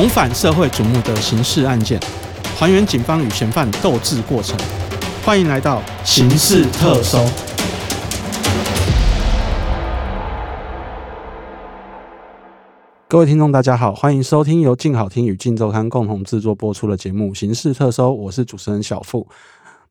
重返社会瞩目的刑事案件，还原警方与嫌犯斗智过程。欢迎来到刑事特搜。各位听众，大家好，欢迎收听由静好听与静周刊共同制作播出的节目《刑事特搜》，我是主持人小富。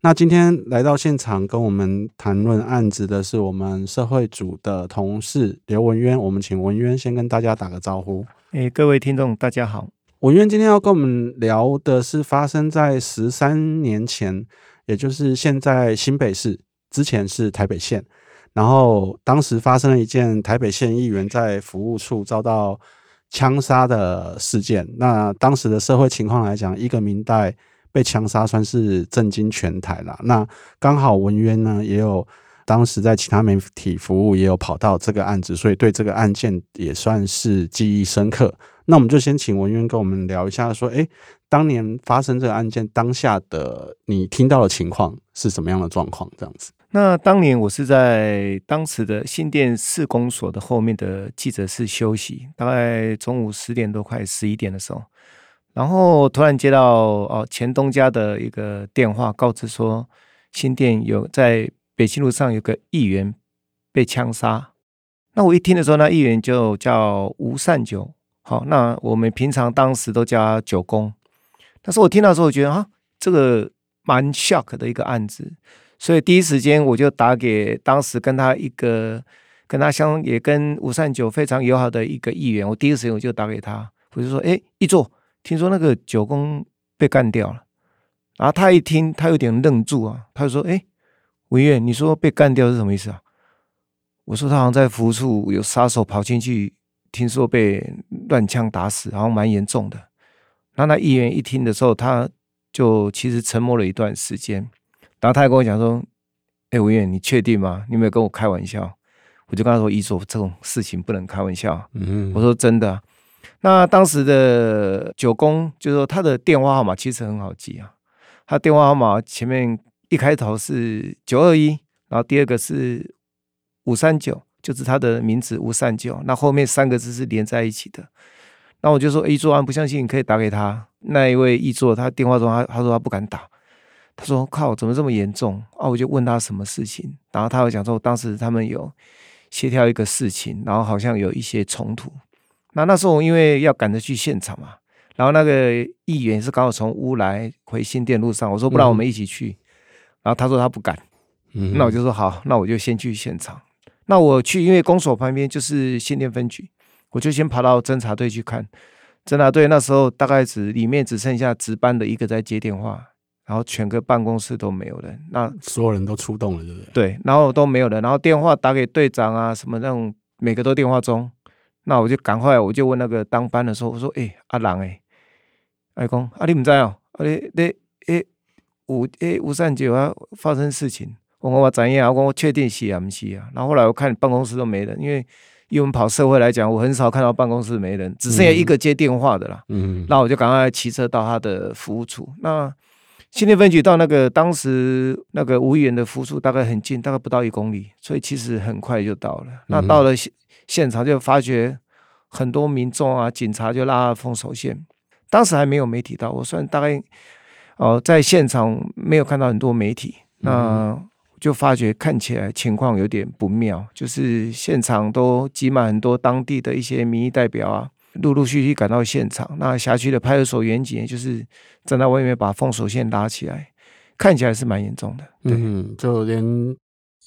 那今天来到现场跟我们谈论案子的是我们社会组的同事刘文渊，我们请文渊先跟大家打个招呼。诶，各位听众，大家好。文渊今天要跟我们聊的是发生在十三年前，也就是现在新北市，之前是台北县，然后当时发生了一件台北县议员在服务处遭到枪杀的事件。那当时的社会情况来讲，一个明代。被枪杀算是震惊全台了。那刚好文渊呢，也有当时在其他媒体服务，也有跑到这个案子，所以对这个案件也算是记忆深刻。那我们就先请文渊跟我们聊一下，说，哎，当年发生这个案件当下的你听到的情况是什么样的状况？这样子。那当年我是在当时的新店市公所的后面的记者室休息，大概中午十点多快十一点的时候。然后突然接到哦前东家的一个电话，告知说新店有在北京路上有个议员被枪杀。那我一听的时候，那议员就叫吴善九。好，那我们平常当时都叫他九公。但是我听到的时候，我觉得啊，这个蛮 shock 的一个案子，所以第一时间我就打给当时跟他一个跟他相也跟吴善九非常友好的一个议员。我第一时间我就打给他，我就说：“哎，议座。”听说那个九公被干掉了，然后他一听，他有点愣住啊，他就说：“哎，文渊，你说被干掉是什么意思啊？”我说：“他好像在服务处有杀手跑进去，听说被乱枪打死，然后蛮严重的。”然后那议员一听的时候，他就其实沉默了一段时间，然后他还跟我讲说：“哎，文渊，你确定吗？你有没有跟我开玩笑？”我就跟他说：“议座，这种事情不能开玩笑。”嗯，我说：“真的。”那当时的九公就是说他的电话号码其实很好记啊，他电话号码前面一开头是九二一，然后第二个是五三九，就是他的名字吴善九，那后面三个字是连在一起的。那我就说一座案不相信，你可以打给他那一位议座，他电话中他他说他不敢打，他说靠，怎么这么严重啊？我就问他什么事情，然后他会讲说当时他们有协调一个事情，然后好像有一些冲突。那那时候因为要赶着去现场嘛，然后那个议员是刚好从乌来回新店路上，我说不然我们一起去，嗯、然后他说他不敢，嗯、那我就说好，那我就先去现场。那我去，因为公所旁边就是新店分局，我就先跑到侦查队去看。侦查队那时候大概只里面只剩下值班的一个在接电话，然后全个办公室都没有人，那所有人都出动了，对不对？对，然后都没有人，然后电话打给队长啊什么那种，每个都电话中。那我就赶快，我就问那个当班的时候，我说：“哎、欸，阿郎哎，阿公，阿你唔在哦？阿你你诶，吴诶吴善九啊，发生事情，我我怎样？我我确定是啊，不是啊。然后后来我看办公室都没人，因为以我们跑社会来讲，我很少看到办公室没人，只剩下一个接电话的啦。嗯，那我就赶快骑车到他的服务处。那新店分局到那个当时那个吴议员的服务处大概很近，大概不到一公里，所以其实很快就到了。那到了。现现场就发觉很多民众啊，警察就拉封锁线。当时还没有媒体到，我算大概哦、呃，在现场没有看到很多媒体，那就发觉看起来情况有点不妙，就是现场都挤满很多当地的一些民意代表啊，陆陆续续赶到现场。那辖区的派出所员警就是站在外面把封锁线拉起来，看起来是蛮严重的。对，嗯，就连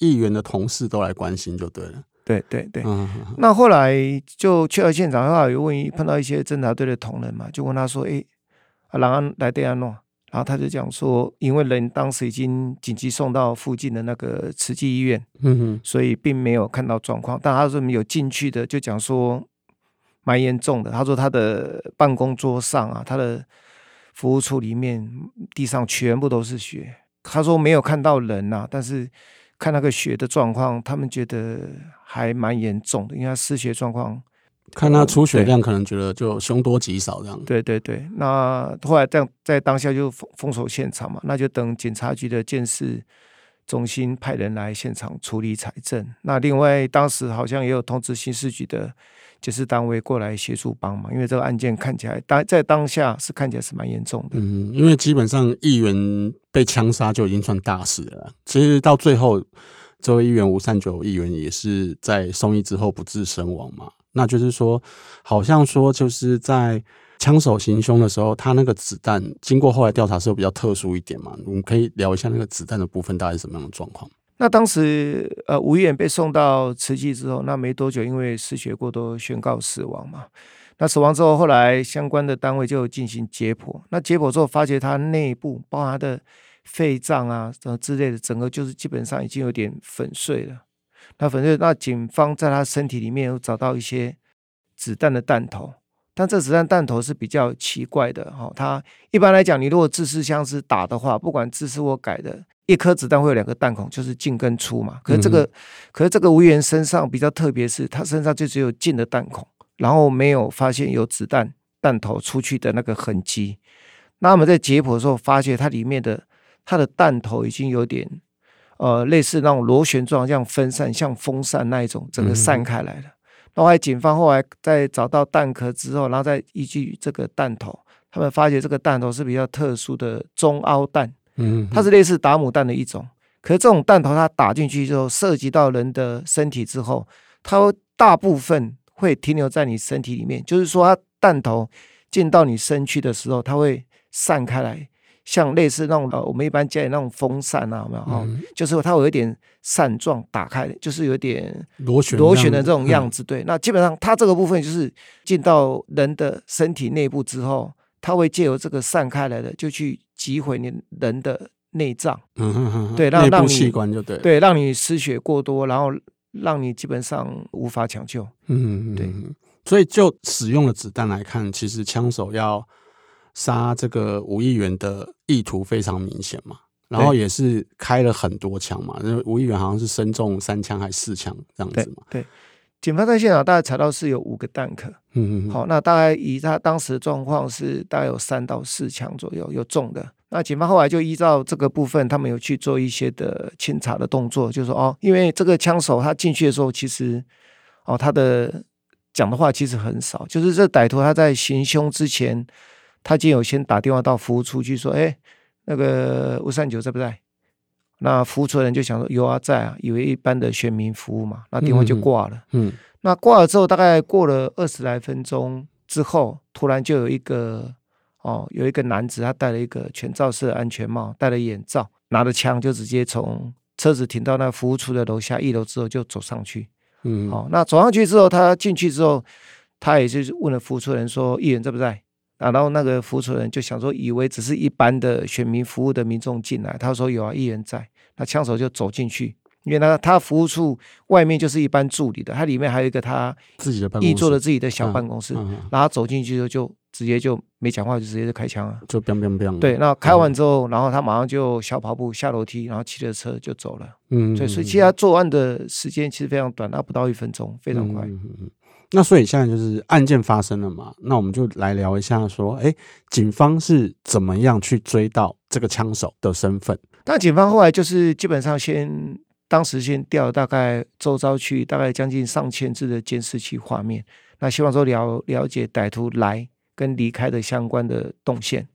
议员的同事都来关心，就对了。对对对，嗯、那后来就去了现场，后来又问碰到一些侦查队的同仁嘛，就问他说：“哎，阿郎来对安诺？”然后他就讲说：“因为人当时已经紧急送到附近的那个慈济医院，嗯哼，所以并没有看到状况。但他说有进去的，就讲说蛮严重的。他说他的办公桌上啊，他的服务处里面地上全部都是血。他说没有看到人呐、啊，但是。”看那个血的状况，他们觉得还蛮严重的，因为他失血状况，看他出血量，可能觉得就凶多吉少这样。对对对，那后来这样在当下就封封锁现场嘛，那就等警察局的鉴识中心派人来现场处理财政。那另外当时好像也有通知刑事局的检视单位过来协助帮忙，因为这个案件看起来当在当下是看起来是蛮严重的。嗯，因为基本上议员被枪杀就已经算大事了。其实到最后，这位议员吴善久议员也是在送医之后不治身亡嘛。那就是说，好像说就是在枪手行凶的时候，他那个子弹经过后来调查是比较特殊一点嘛。我们可以聊一下那个子弹的部分大概是什么样的状况？那当时，呃，吴远被送到慈济之后，那没多久，因为失血过多宣告死亡嘛。那死亡之后，后来相关的单位就进行解剖。那解剖之后，发觉他内部，包含他的肺脏啊，什么之类的，整个就是基本上已经有点粉碎了。那粉碎，那警方在他身体里面有找到一些子弹的弹头，但这子弹弹头是比较奇怪的哈。他一般来讲，你如果自制枪是打的话，不管自制或改的。一颗子弹会有两个弹孔，就是进跟出嘛。可是这个，嗯、可是这个吴议员身上比较特别，是他身上就只有进的弹孔，然后没有发现有子弹弹头出去的那个痕迹。那我们在解剖的时候，发现它里面的它的弹头已经有点呃类似那种螺旋状，这样分散，像风扇那一种，整个散开来了。后来警方后来在找到弹壳之后，然后再依据这个弹头，他们发觉这个弹头是比较特殊的中凹弹。嗯，它是类似打母弹的一种，可是这种弹头它打进去之后，涉及到人的身体之后，它大部分会停留在你身体里面，就是说它弹头进到你身躯的时候，它会散开来，像类似那种呃，我们一般家里那种风扇啊，有没有？嗯，就是它有一点扇状打开，就是有点螺旋螺旋的这种样子。对，那基本上它这个部分就是进到人的身体内部之后。它会借由这个散开来的，就去击毁你人的内脏，嗯哼哼，对，让让你器官就对，对，让你失血过多，然后让你基本上无法抢救，嗯嗯，对。所以就使用的子弹来看，其实枪手要杀这个吴议员的意图非常明显嘛，然后也是开了很多枪嘛，因为吴议员好像是身中三枪还是四枪这样子嘛，对。对警方在现场大概查到是有五个弹壳，嗯嗯，好，那大概以他当时的状况是大概有三到四枪左右有中的。那警方后来就依照这个部分，他们有去做一些的清查的动作，就是说哦，因为这个枪手他进去的时候，其实哦他的讲的话其实很少，就是这歹徒他在行凶之前，他就有先打电话到服务处去说，哎，那个吴善九在不在？那服务处的人就想说有啊，在啊，以为一般的选民服务嘛，那电话就挂了。嗯，嗯，那挂了之后，大概过了二十来分钟之后，突然就有一个哦，有一个男子，他戴了一个全罩式的安全帽，戴了眼罩，拿着枪，就直接从车子停到那服务处的楼下一楼之后就走上去。嗯，好，那走上去之后，他进去之后，他也是问了服务处的人说：“议员在不在？”啊，然后那个服务处的人就想说，以为只是一般的选民服务的民众进来，他说有啊，议员在。那枪手就走进去，因为他他服务处外面就是一般助理的，他里面还有一个他自己的办公室做的自己的小办公室，嗯嗯嗯、然后走进去就就直接就没讲话，就直接就开枪了，就砰砰砰。对，那开完之后，嗯、然后他马上就小跑步下楼梯，然后骑着车就走了。嗯，所以所以其实他作案的时间其实非常短，那不到一分钟，非常快。嗯嗯嗯、那所以现在就是案件发生了嘛，那我们就来聊一下说，哎，警方是怎么样去追到这个枪手的身份？那警方后来就是基本上先当时先调大概周遭区大概将近上千支的监视器画面，那希望说了了解歹徒来跟离开的相关的动线。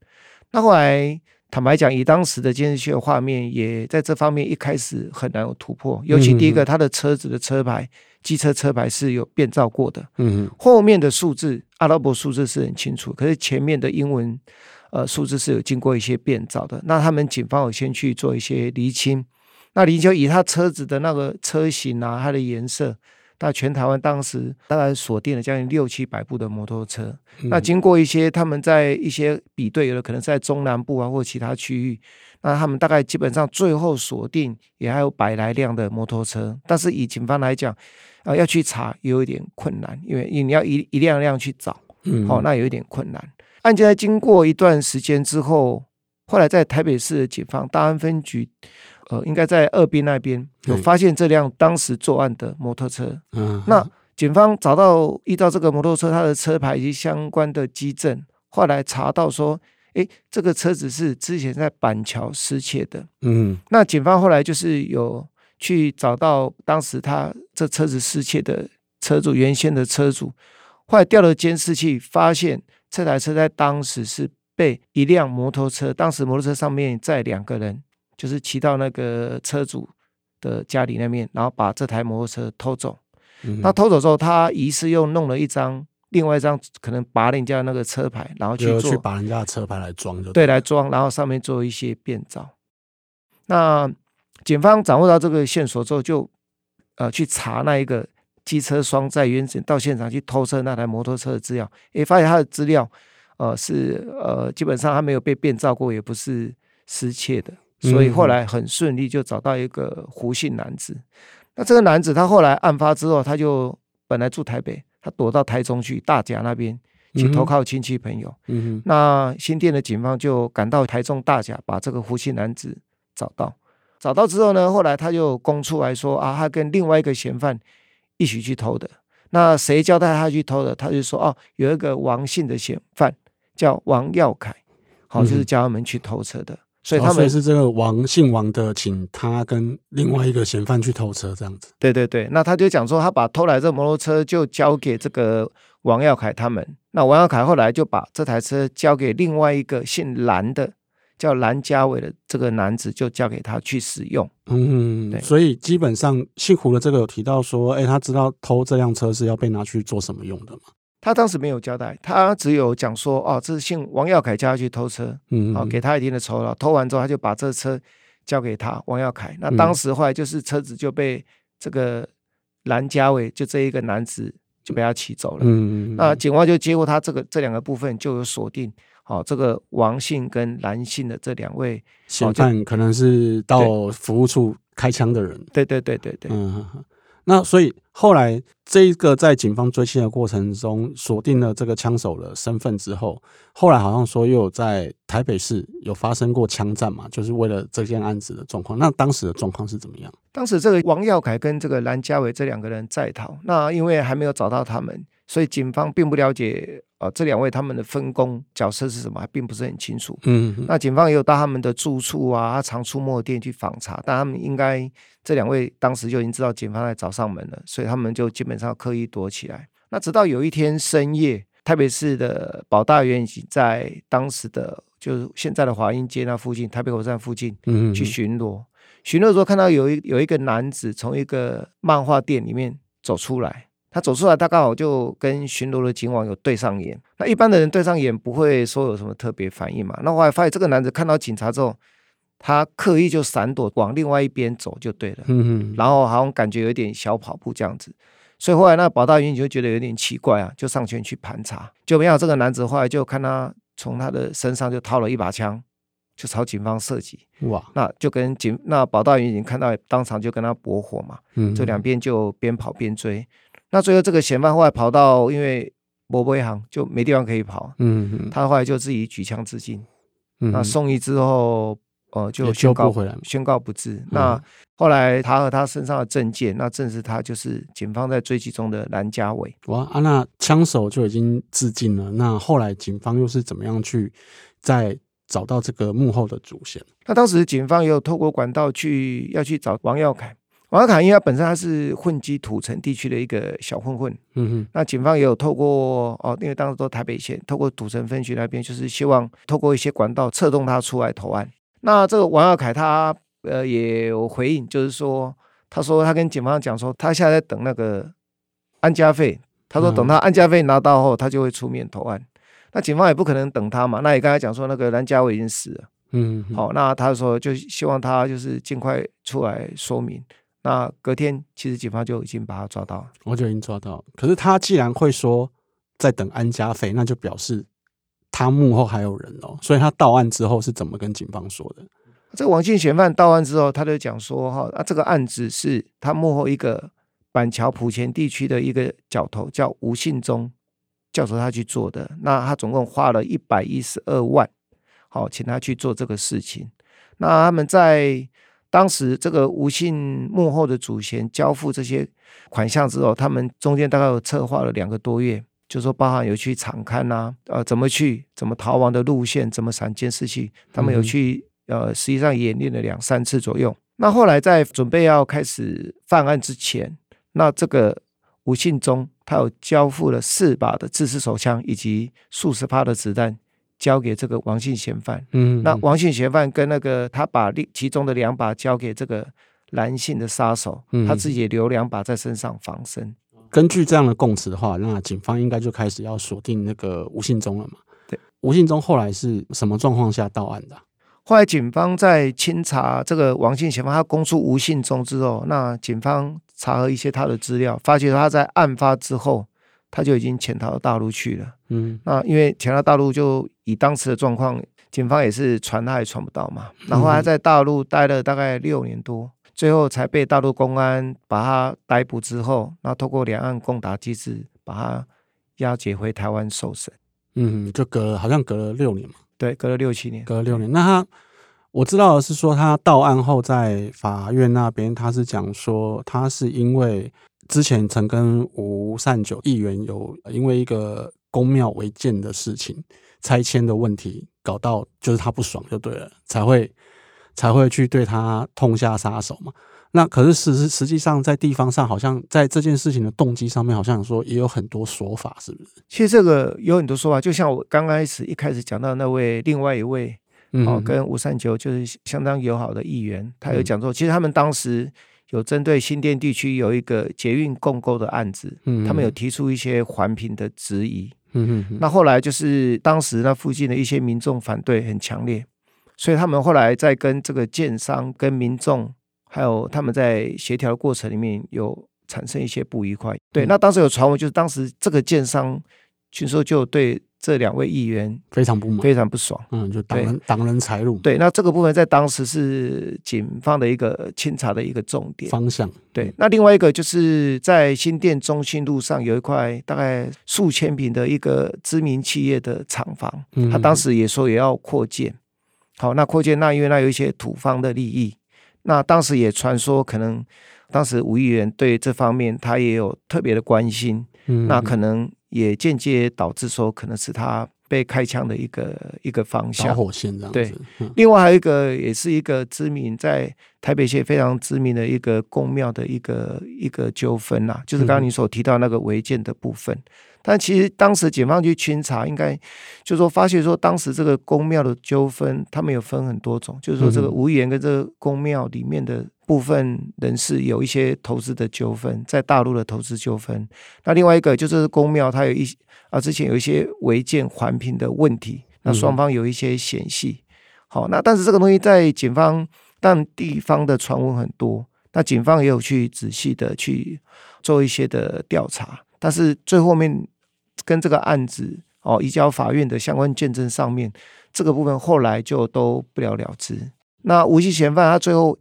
那后来坦白讲，以当时的监视器的画面，也在这方面一开始很难有突破。尤其第一个，他的车子的车牌，机车车牌是有变造过的。嗯，后面的数字阿拉伯数字是很清楚，可是前面的英文。呃，数字是有经过一些变造的。那他们警方有先去做一些厘清。那厘清以他车子的那个车型啊，它的颜色，那全台湾当时大概锁定了将近六七百部的摩托车。嗯、那经过一些他们在一些比对，有的可能在中南部啊或其他区域，那他们大概基本上最后锁定也还有百来辆的摩托车。但是以警方来讲，啊、呃，要去查也有一点困难，因为你要一一辆辆去找，好、嗯哦，那有一点困难。案件在经过一段时间之后，后来在台北市的警方大安分局，呃，应该在二滨那边有发现这辆当时作案的摩托车。嗯，那警方找到依照这个摩托车它的车牌以及相关的机证，后来查到说，哎，这个车子是之前在板桥失窃的。嗯，那警方后来就是有去找到当时他这车子失窃的车主，原先的车主，后来调了监视器，发现这台车在当时是被一辆摩托车，当时摩托车上面载两个人，就是骑到那个车主的家里那面，然后把这台摩托车偷走。嗯、他偷走之后，他疑似又弄了一张。另外一张可能拔人家那个车牌，然后去做去拔人家的车牌来装，就对，来装，然后上面做一些变造。那警方掌握到这个线索之后，就呃去查那一个机车双载员到现场去偷车那台摩托车的资料，也发现他的资料呃是呃基本上他没有被变造过，也不是失窃的，所以后来很顺利就找到一个胡姓男子。嗯、那这个男子他后来案发之后，他就本来住台北。他躲到台中去大甲那边去投靠亲戚朋友。嗯哼，那新店的警方就赶到台中大甲，把这个胡姓男子找到。找到之后呢，后来他就供出来说啊，他跟另外一个嫌犯一起去偷的。那谁交代他去偷的？他就说哦，有一个王姓的嫌犯叫王耀凯，好，就是叫他们去偷车的。所以他们、哦、是这个王姓王的，请他跟另外一个嫌犯去偷车，这样子。对对对，那他就讲说，他把偷来这摩托车就交给这个王耀凯他们。那王耀凯后来就把这台车交给另外一个姓蓝的，叫蓝家伟的这个男子，就交给他去使用。嗯，对。所以基本上姓胡的这个有提到说，哎，他知道偷这辆车是要被拿去做什么用的吗？他当时没有交代，他只有讲说，哦，这是姓王耀凯叫他去偷车，嗯，好，给他一定的酬劳。偷完之后，他就把这车交给他王耀凯。那当时后来就是车子就被这个蓝家伟，就这一个男子就被他骑走了。嗯，那警方就接过他这个这两个部分，就有锁定，好，这个王姓跟蓝姓的这两位嫌犯，可能是到服务处开枪的人。对对对对对，嗯。那所以后来这一个在警方追缉的过程中锁定了这个枪手的身份之后，后来好像说又有在台北市有发生过枪战嘛，就是为了这件案子的状况。那当时的状况是怎么样？当时这个王耀凯跟这个蓝家伟这两个人在逃，那因为还没有找到他们，所以警方并不了解。啊，这两位他们的分工角色是什么，还并不是很清楚。嗯哼，那警方也有到他们的住处啊，他常出没的店去访查，但他们应该这两位当时就已经知道警方来找上门了，所以他们就基本上刻意躲起来。那直到有一天深夜，台北市的保大员已经在当时的就是现在的华阴街那附近，台北火车站附近，嗯，去巡逻。巡逻的时候看到有一有一个男子从一个漫画店里面走出来。他走出来，大概好就跟巡逻的警网有对上眼。那一般的人对上眼不会说有什么特别反应嘛？那后来发现这个男子看到警察之后，他刻意就闪躲，往另外一边走就对了。嗯哼。然后好像感觉有点小跑步这样子，所以后来那保大员警就觉得有点奇怪啊，就上前去盘查。就没想到这个男子后来就看他从他的身上就掏了一把枪，就朝警方射击。哇！那就跟警那保大员警看到当场就跟他搏火嘛。嗯。这两边就边跑边追。那最后这个嫌犯后来跑到，因为某某一行就没地方可以跑，嗯嗯，他后来就自己举枪自尽，嗯，那送医之后，呃，就宣告回来，宣告不治。嗯、那后来他和他身上的证件，那证实他就是警方在追击中的蓝家伟。哇啊，那枪手就已经自尽了。那后来警方又是怎么样去再找到这个幕后的主嫌？那当时警方也有透过管道去要去找王耀凯。王耀凯，因为他本身他是混迹土城地区的一个小混混，嗯哼，那警方也有透过哦，因为当时都台北县，透过土城分局那边，就是希望透过一些管道策动他出来投案。那这个王耀凯他呃也有回应，就是说，他说他跟警方讲说，他现在在等那个安家费，他说等他安家费拿到后，他就会出面投案。嗯、那警方也不可能等他嘛，那也刚才讲说那个蓝家伟已经死了，嗯哼，好，那他说就希望他就是尽快出来说明。那隔天，其实警方就已经把他抓到了，我就已经抓到。可是他既然会说在等安家费，那就表示他幕后还有人哦。所以他到案之后是怎么跟警方说的？这个王姓嫌犯到案之后，他就讲说：“哈，啊，这个案子是他幕后一个板桥埔前地区的一个角头叫吴信忠，叫着他去做的。那他总共花了一百一十二万，好，请他去做这个事情。那他们在。”当时这个吴姓幕后的主嫌交付这些款项之后，他们中间大概有策划了两个多月，就说包含有去场勘呐、啊，呃，怎么去，怎么逃亡的路线，怎么闪监视器，他们有去，呃，实际上演练了两三次左右。那后来在准备要开始犯案之前，那这个吴信忠他有交付了四把的自制手枪以及数十发的子弹。交给这个王姓嫌犯，嗯，那王姓嫌犯跟那个他把另其中的两把交给这个男性的杀手，嗯，他自己也留两把在身上防身。根据这样的供词的话，那警方应该就开始要锁定那个吴信忠了嘛？对，吴信忠后来是什么状况下到案的？后来警方在清查这个王姓嫌犯，他供出吴信忠之后，那警方查核一些他的资料，发觉他在案发之后。他就已经潜逃到大陆去了。嗯，那因为潜到大陆，就以当时的状况，警方也是传他也传不到嘛。然后他在大陆待了大概六年多，最后才被大陆公安把他逮捕之后，那透过两岸共打机制，把他押解回台湾受审。嗯，就隔了好像隔了六年嘛。对，隔了六七年，隔了六年。那他我知道的是说，他到案后在法院那边，他是讲说他是因为。之前曾跟吴善久议员有因为一个公庙违建的事情、拆迁的问题搞到，就是他不爽就对了，才会才会去对他痛下杀手嘛。那可是实实实际上在地方上，好像在这件事情的动机上面，好像说也有很多说法，是不是？其实这个有很多说法，就像我刚开始一开始讲到那位另外一位，哦，跟吴善九就是相当友好的议员，他有讲说，其实他们当时。有针对新店地区有一个捷运共构的案子，嗯，他们有提出一些环评的质疑，嗯嗯，那后来就是当时那附近的一些民众反对很强烈，所以他们后来在跟这个建商、跟民众，还有他们在协调的过程里面有产生一些不愉快。对，那当时有传闻，就是当时这个建商据说就对。这两位议员非常不满，非常不爽。嗯，就挡人挡人财路。对，那这个部分在当时是警方的一个清查的一个重点方向。对，那另外一个就是在新店中心路上有一块大概数千平的一个知名企业的厂房，他当时也说也要扩建。好，那扩建那因为那有一些土方的利益，那当时也传说可能当时吴议员对这方面他也有特别的关心。嗯，那可能。也间接导致说，可能是他被开枪的一个一个方向。导火线这样子。对，另外还有一个，也是一个知名在台北县非常知名的一个公庙的一个一个纠纷啊，就是刚刚你所提到那个违建的部分。但其实当时警方去清查，应该就是说发现说，当时这个宫庙的纠纷，他们有分很多种，就是说这个吴议员跟这个宫庙里面的。部分人士有一些投资的纠纷，在大陆的投资纠纷。那另外一个就是宫庙，它有一啊，之前有一些违建环评的问题，那双方有一些嫌隙。好，那但是这个东西在警方，但地方的传闻很多，那警方也有去仔细的去做一些的调查，但是最后面跟这个案子哦移交法院的相关见证上面，这个部分后来就都不了了之。那吴姓嫌犯他最后。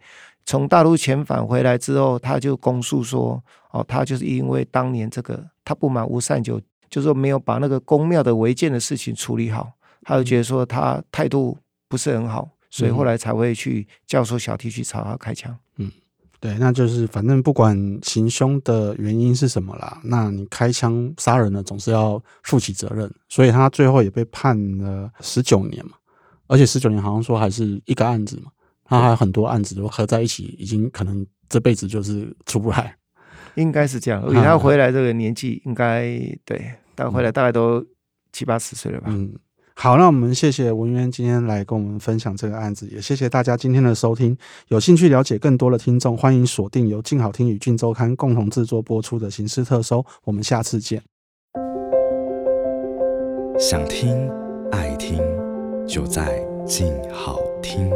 从大陆遣返回来之后，他就供述说：“哦，他就是因为当年这个他不满吴善久，就是说没有把那个公庙的违建的事情处理好，他就觉得说他态度不是很好，所以后来才会去教唆小弟去朝他开枪。”嗯，对，那就是反正不管行凶的原因是什么啦，那你开枪杀人了，总是要负起责任，所以他最后也被判了十九年嘛，而且十九年好像说还是一个案子嘛。他还有很多案子都合在一起，已经可能这辈子就是出不来，应该是这样。而且他回来这个年纪，应该对，但回来大概都七八十岁了吧。嗯，好，那我们谢谢文渊今天来跟我们分享这个案子，也谢谢大家今天的收听。有兴趣了解更多的听众，欢迎锁定由静好听与俊周刊共同制作播出的《刑事特搜》，我们下次见。想听爱听，就在静好听。